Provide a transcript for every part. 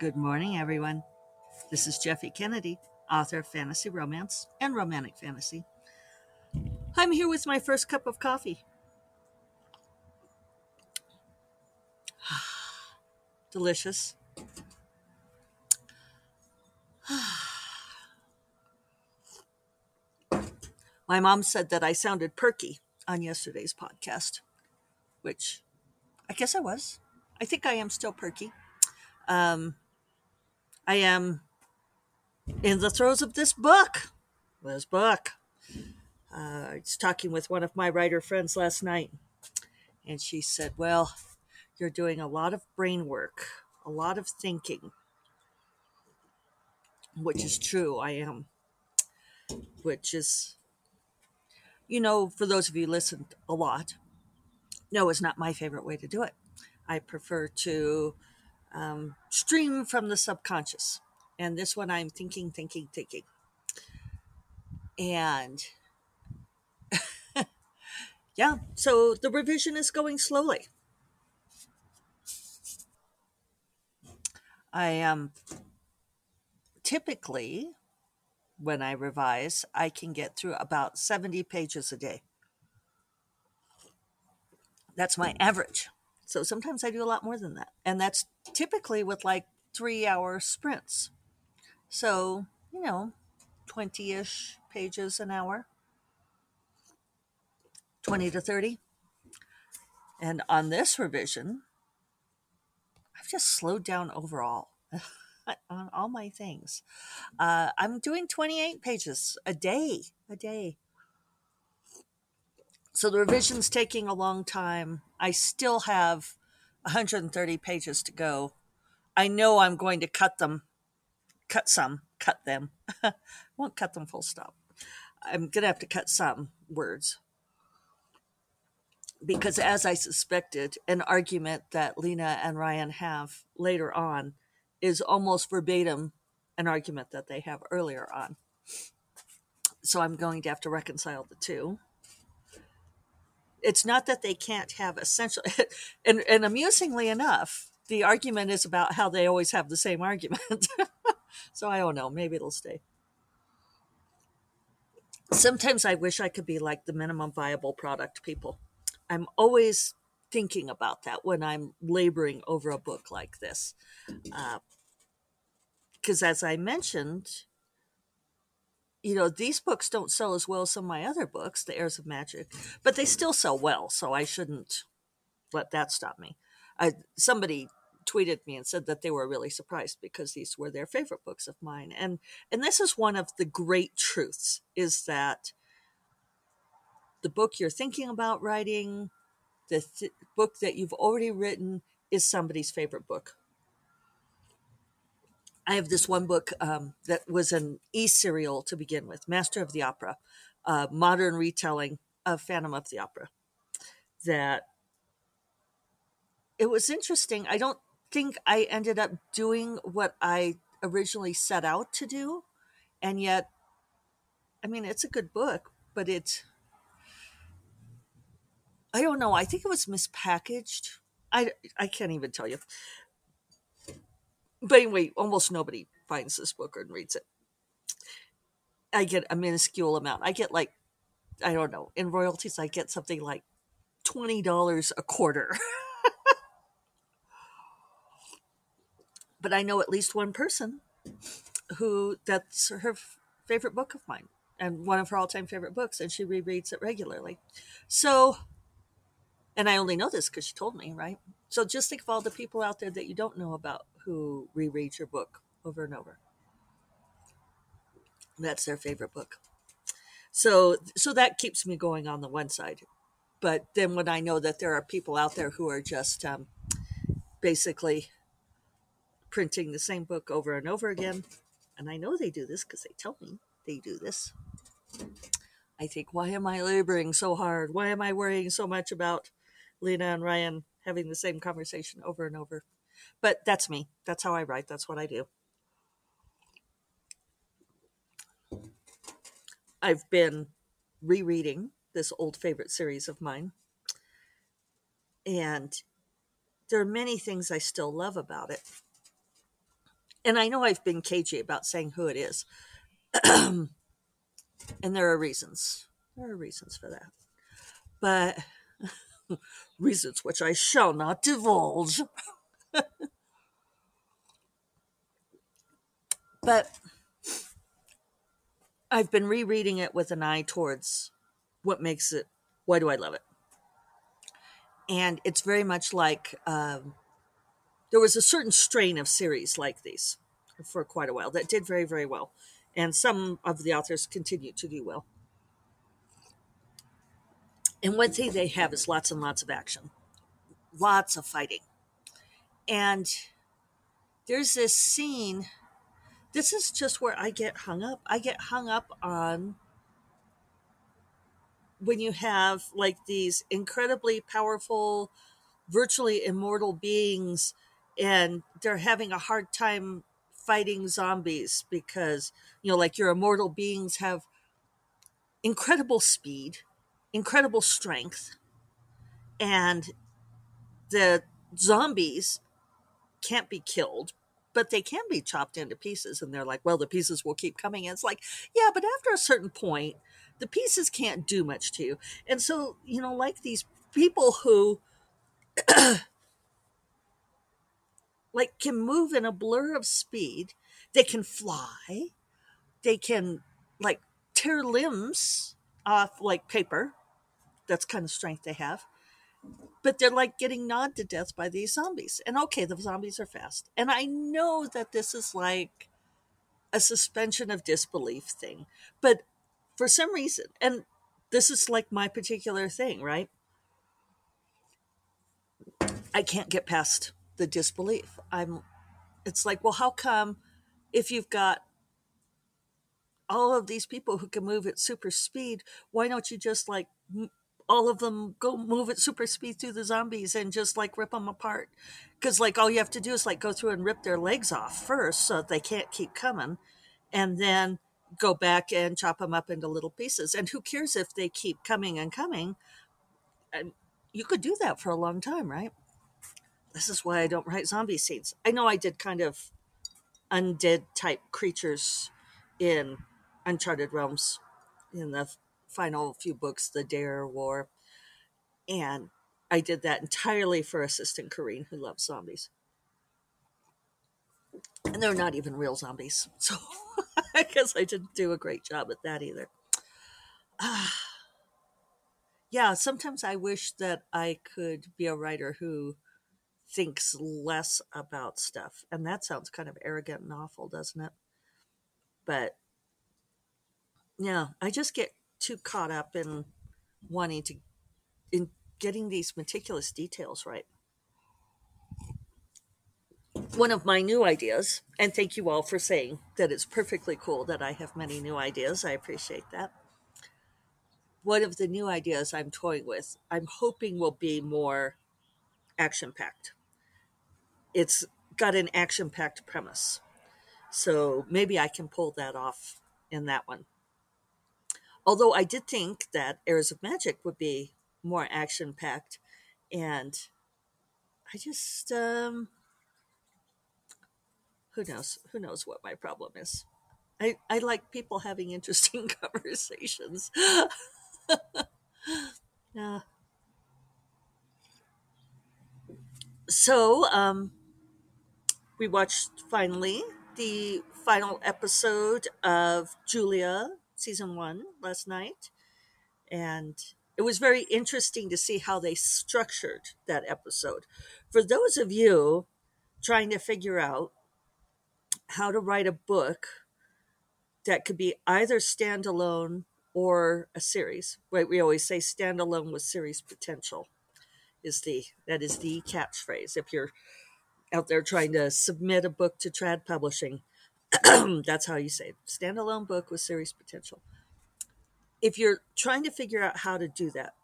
Good morning, everyone. This is Jeffe Kennedy, author of fantasy romance and romantic fantasy. I'm here with my first cup of coffee. Delicious. My mom said that I sounded perky on yesterday's podcast, which I guess I was. I think I am still perky. Um, I am in the throes of this book. This book. Uh, I was talking with one of my writer friends last night, and she said, Well, you're doing a lot of brain work, a lot of thinking, which is true. I am. Which is, you know, for those of you who listened a lot, no, it's not my favorite way to do it. I prefer to um, stream from the subconscious. And this one I'm thinking, thinking, thinking. And yeah, so the revision is going slowly. I am um, typically, when I revise, I can get through about 70 pages a day. That's my average. So sometimes I do a lot more than that. And that's typically with like three hour sprints. So, you know, 20 ish pages an hour, 20 to 30. And on this revision, I've just slowed down overall on all my things. Uh, I'm doing 28 pages a day, a day. So the revision's taking a long time. I still have 130 pages to go. I know I'm going to cut them, cut some, cut them. Won't cut them full stop. I'm going to have to cut some words. Because as I suspected, an argument that Lena and Ryan have later on is almost verbatim an argument that they have earlier on. So I'm going to have to reconcile the two it's not that they can't have essential and, and amusingly enough the argument is about how they always have the same argument. So i don't know maybe it'll stay. Sometimes i wish i could be like the minimum viable product people. I'm always thinking about that when i'm laboring over a book like this because uh, as i mentioned you know, these books don't sell as well as some of my other books, The Heirs of Magic, but they still sell well. So I shouldn't let that stop me. I, somebody tweeted me and said that they were really surprised because these were their favorite books of mine. And, and this is one of the great truths is that the book you're thinking about writing, the th- book that you've already written is somebody's favorite book. I have this one book um, that was an e-serial to begin with, Master of the Opera, modern retelling of Phantom of the Opera. That it was interesting. I don't think I ended up doing what I originally set out to do, and yet, I mean, it's a good book, but it's I don't know. I think it was mispackaged. I I can't even tell you but anyway, almost nobody finds this book and reads it. I get a minuscule amount. I get like, I don't know, in royalties, I get something like $20 a quarter. but I know at least one person who that's her favorite book of mine and one of her all-time favorite books and she rereads it regularly. So and I only know this because she told me, right? So just think of all the people out there that you don't know about who reread your book over and over. That's their favorite book. So so that keeps me going on the one side. But then when I know that there are people out there who are just um, basically printing the same book over and over again, and I know they do this because they tell me they do this. I think, why am I laboring so hard? Why am I worrying so much about Lena and Ryan having the same conversation over and over. But that's me. That's how I write. That's what I do. I've been rereading this old favorite series of mine. And there are many things I still love about it. And I know I've been cagey about saying who it is. and there are reasons. There are reasons for that. But reasons which I shall not divulge. but I've been rereading it with an eye towards what makes it, why do I love it? And it's very much like um, there was a certain strain of series like these for quite a while that did very, very well. And some of the authors continue to do well. And one thing they have is lots and lots of action, lots of fighting. And there's this scene. This is just where I get hung up. I get hung up on when you have like these incredibly powerful, virtually immortal beings, and they're having a hard time fighting zombies because, you know, like your immortal beings have incredible speed incredible strength and the zombies can't be killed but they can be chopped into pieces and they're like well the pieces will keep coming. And it's like yeah but after a certain point the pieces can't do much to you. And so you know like these people who like can move in a blur of speed they can fly they can like tear limbs off like paper. That's kind of strength they have. But they're like getting gnawed to death by these zombies. And okay, the zombies are fast. And I know that this is like a suspension of disbelief thing. But for some reason, and this is like my particular thing, right? I can't get past the disbelief. I'm it's like, well, how come if you've got all of these people who can move at super speed, why don't you just like all of them go move at super speed through the zombies and just like rip them apart. Because like all you have to do is like go through and rip their legs off first so they can't keep coming and then go back and chop them up into little pieces. And who cares if they keep coming and coming? And you could do that for a long time right? This is why i don't write zombie scenes. I know i did kind of undead type creatures in uncharted realms in the final few books, The Dare War. And I did that entirely for assistant Corrine, who loves zombies. And they're not even real zombies. So I guess I didn't do a great job at that either. Uh, yeah, sometimes I wish that I could be a writer who thinks less about stuff. And that sounds kind of arrogant and awful, doesn't it? But yeah, I just get too caught up in wanting to in getting these meticulous details right. One of my new ideas and thank you all for saying that it's perfectly cool that i have many new ideas i appreciate that. One of the new ideas i'm toying with i'm hoping will be more action packed it's got an action packed premise so maybe i can pull that off in that one although I did think that Heirs of Magic would be more action packed, and I just um, who knows who knows what my problem is. I, I like people having interesting conversations. yeah. So, um, we watched finally the final episode of Julia season one last night, and it was very interesting to see how they structured that episode. For those of you trying to figure out how to write a book that could be either standalone or a series, right? We always say standalone with series potential is the that is the catchphrase. If you're out there trying to submit a book to trad publishing, That's how you say it. Standalone book with series potential. If you're trying to figure out how to do that,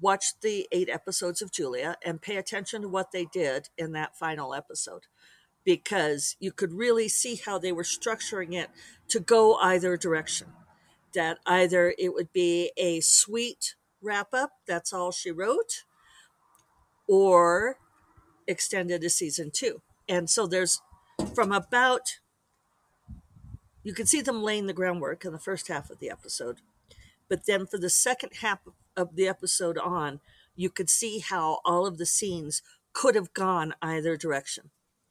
watch the eight episodes of Julia and pay attention to what they did in that final episode because you could really see how they were structuring it to go either direction. That either it would be a sweet wrap up, that's all she wrote, or extended to season two. And so there's from about you can see them laying the groundwork in the first half of the episode but then for the second half of the episode on you could see how all of the scenes could have gone either direction.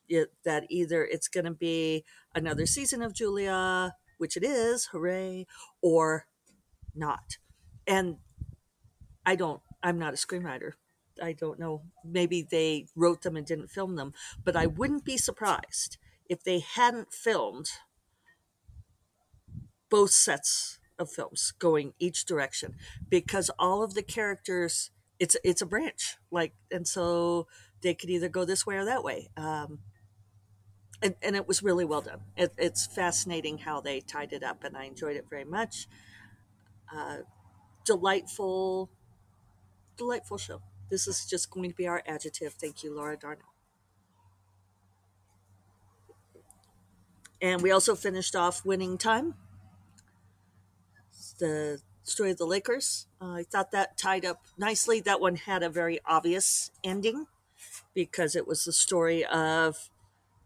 It, that either it's going to be another season of julia which it is hooray or not. And i don't i'm not a screenwriter. I don't know maybe they wrote them and didn't film them but i wouldn't be surprised if they hadn't filmed both sets of films going each direction because all of the characters it's it's a branch like and so they could either go this way or that way um, and, and it was really well done. It, it's fascinating how they tied it up and i enjoyed it very much. Uh, delightful delightful show. This is just going to be our adjective. Thank you laura darnell. And we also finished off winning time the story of the Lakers. Uh, I thought that tied up nicely. That one had a very obvious ending because it was the story of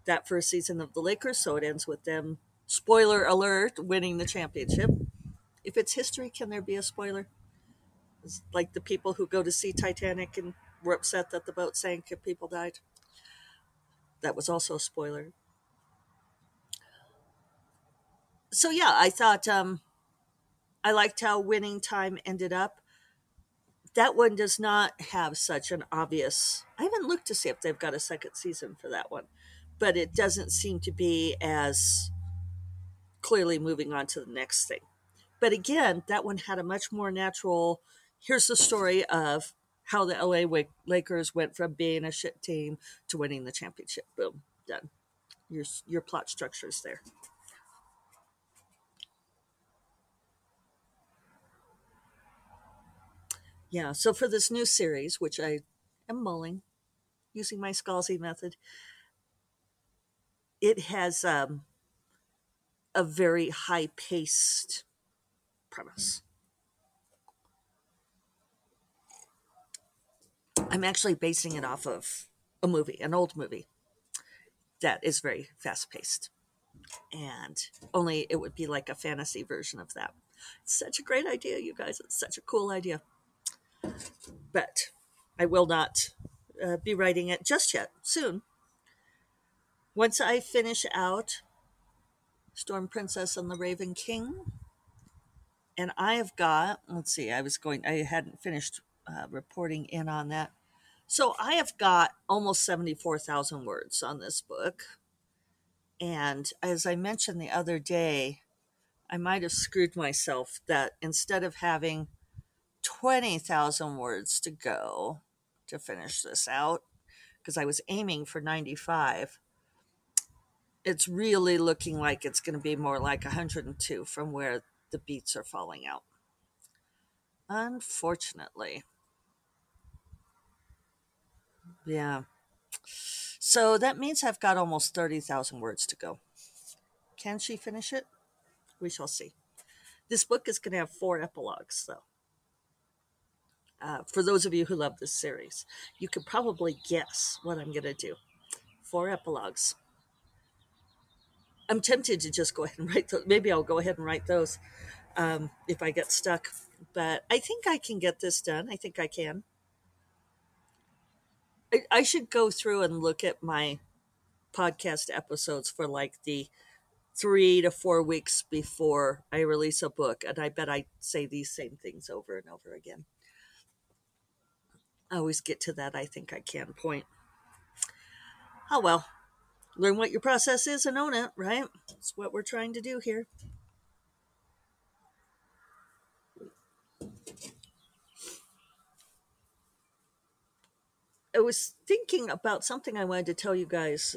that first season of the Lakers. So it ends with them, spoiler alert, winning the championship. If it's history, can there be a spoiler? It's like the people who go to see Titanic and were upset that the boat sank and people died. That was also a spoiler. So yeah, I thought um, I liked how winning time ended up. That one does not have such an obvious. I haven't looked to see if they've got a second season for that one, but it doesn't seem to be as clearly moving on to the next thing. But again, that one had a much more natural. Here's the story of how the LA Lakers went from being a shit team to winning the championship. Boom, done. Your your plot structure is there. Yeah, so for this new series, which I am mulling using my Scalzi method, it has um, a very high paced premise. I'm actually basing it off of a movie, an old movie that is very fast paced. And only it would be like a fantasy version of that. It's such a great idea, you guys. It's such a cool idea but I will not uh, be writing it just yet. Soon. Once I finish out Storm Princess and the Raven King, and I have got, let's see, I was going, I hadn't finished uh, reporting in on that. So I have got almost 74,000 words on this book. And as I mentioned the other day, I might have screwed myself that instead of having 20,000 words to go to finish this out because I was aiming for 95. It's really looking like it's going to be more like 102 from where the beats are falling out. Unfortunately. Yeah. So that means I've got almost 30,000 words to go. Can she finish it? We shall see. This book is going to have four epilogues, though uh, for those of you who love this series, you could probably guess what I'm going to do. Four epilogues. I'm tempted to just go ahead and write those. Maybe I'll go ahead and write those um, if I get stuck. But I think I can get this done. I think I can. I, I should go through and look at my podcast episodes for like the three to four weeks before I release a book. And I bet I say these same things over and over again. I always get to that I think I can point. Oh well, learn what your process is and own it, right? That's what we're trying to do here. I was thinking about something I wanted to tell you guys,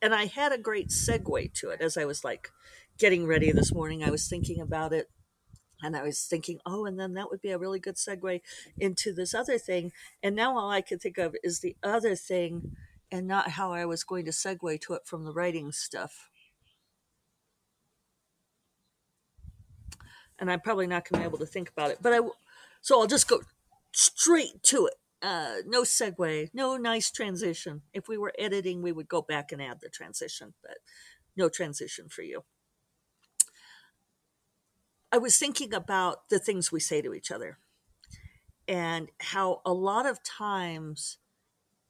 and I had a great segue to it as I was like getting ready this morning. I was thinking about it and I was thinking, oh, and then that would be a really good segue into this other thing. And now all I can think of is the other thing and not how I was going to segue to it from the writing stuff. And I'm probably not going to be able to think about it. But I, so I'll just go straight to it. uh, no segue, no nice transition. If we were editing, we would go back and add the transition, but no transition for you. I was thinking about the things we say to each other and how a lot of times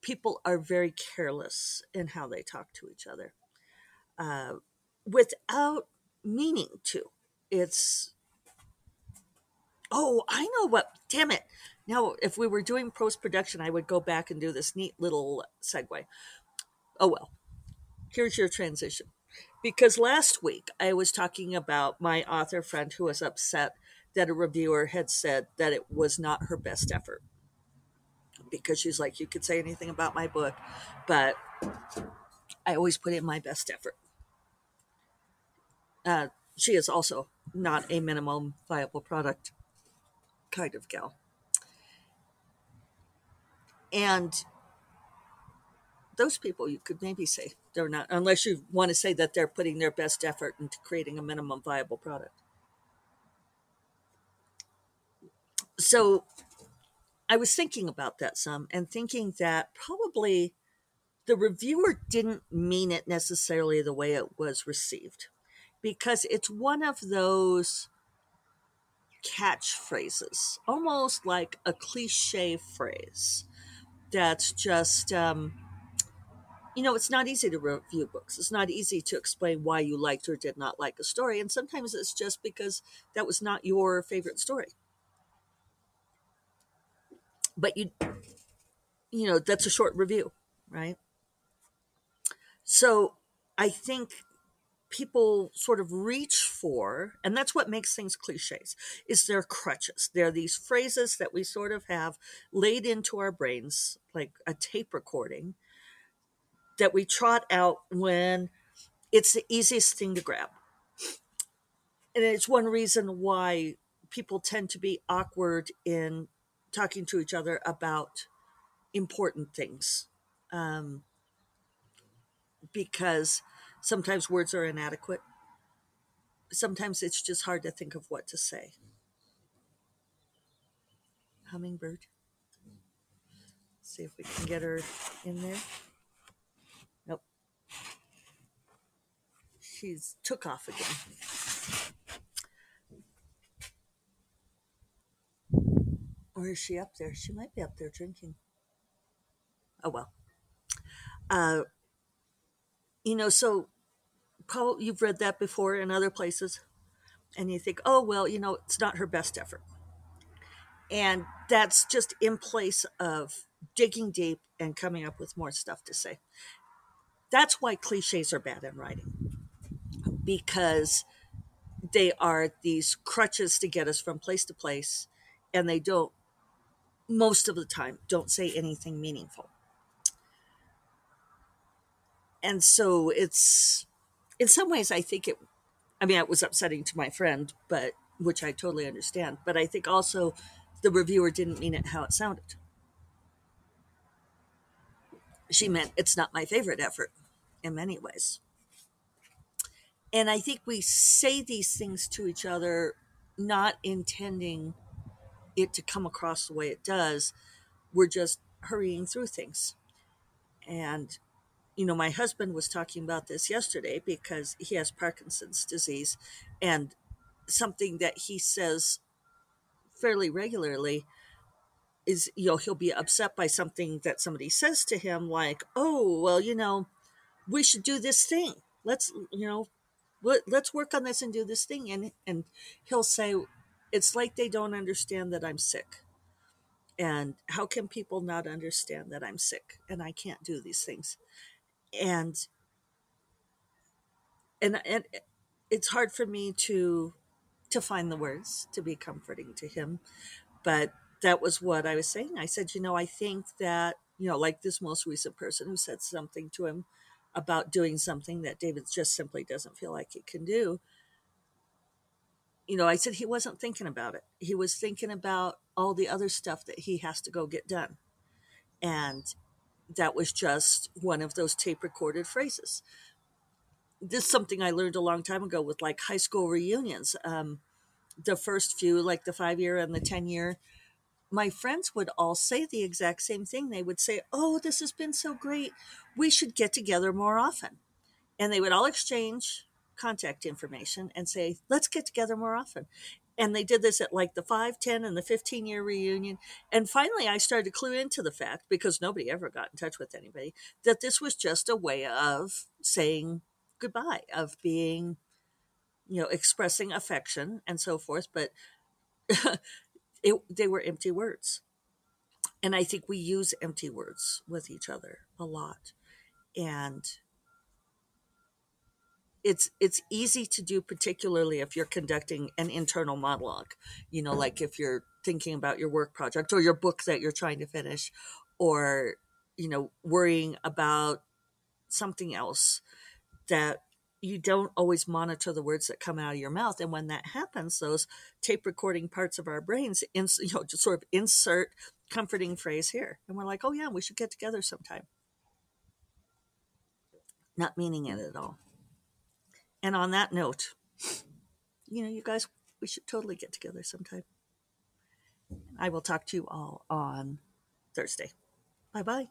people are very careless in how they talk to each other uh, without meaning to. It's, oh, I know what, damn it. Now, if we were doing post production, I would go back and do this neat little segue. Oh, well, here's your transition. Because last week I was talking about my author friend who was upset that a reviewer had said that it was not her best effort. Because she's like, you could say anything about my book, but I always put in my best effort. Uh, she is also not a minimum viable product kind of gal. And those people you could maybe say they're not, unless you want to say that they're putting their best effort into creating a minimum viable product. So I was thinking about that some and thinking that probably the reviewer didn't mean it necessarily the way it was received because it's one of those catchphrases, almost like a cliche phrase that's just um, you know it's not easy to review books. It's not easy to explain why you liked or did not like a story and sometimes it's just because that was not your favorite story. But you you know that's a short review right? So i think people sort of reach for and that's what makes things cliches is their crutches. They're these phrases that we sort of have laid into our brains like a tape recording that we trot out when it's the easiest thing to grab and it's one reason why people tend to be awkward in talking to each other about important things um, because Sometimes words are inadequate. Sometimes it's just hard to think of what to say. Hummingbird. See if we can get her in there. She's took off again. Or is she up there? She might be up there drinking. Oh well. Uh, you know, so Paul, you've read that before in other places, and you think, oh, well, you know, it's not her best effort. And that's just in place of digging deep and coming up with more stuff to say. That's why cliches are bad in writing, because they are these crutches to get us from place to place, and they don't, most of the time, don't say anything meaningful. And so it's in some ways i think it i mean it was upsetting to my friend but which i totally understand but i think also the reviewer didn't mean it how it sounded. She meant it's not my favorite effort in many ways and i think we say these things to each other not intending it to come across the way it does we're just hurrying through things and you know, my husband was talking about this yesterday because he has Parkinson's disease, and something that he says fairly regularly is, you know, he'll be upset by something that somebody says to him, like, oh, well, you know, we should do this thing. Let's, you know, let's work on this and do this thing. And, and he'll say, it's like they don't understand that I'm sick. And how can people not understand that I'm sick and I can't do these things? and and and it's hard for me to to find the words to be comforting to him but that was what i was saying i said you know i think that you know like this most recent person who said something to him about doing something that david just simply doesn't feel like he can do you know i said he wasn't thinking about it he was thinking about all the other stuff that he has to go get done and that was just one of those tape recorded phrases. This is something I learned a long time ago with like high school reunions. Um, the first few, like the five year and the 10 year, my friends would all say the exact same thing. They would say, Oh, this has been so great. We should get together more often. And they would all exchange contact information and say, Let's get together more often. And they did this at like the 5, 10, and the 15 year reunion. And finally, I started to clue into the fact, because nobody ever got in touch with anybody, that this was just a way of saying goodbye, of being, you know, expressing affection and so forth. But it, they were empty words. And I think we use empty words with each other a lot. And it's it's easy to do particularly if you're conducting an internal monologue you know like if you're thinking about your work project or your book that you're trying to finish or you know worrying about something else that you don't always monitor the words that come out of your mouth and when that happens those tape recording parts of our brains ins- you know just sort of insert comforting phrase here and we're like oh yeah we should get together sometime. Not meaning it at all. And on that note you know you guys we should totally get together sometime. I will talk to you all on thursday. Bye bye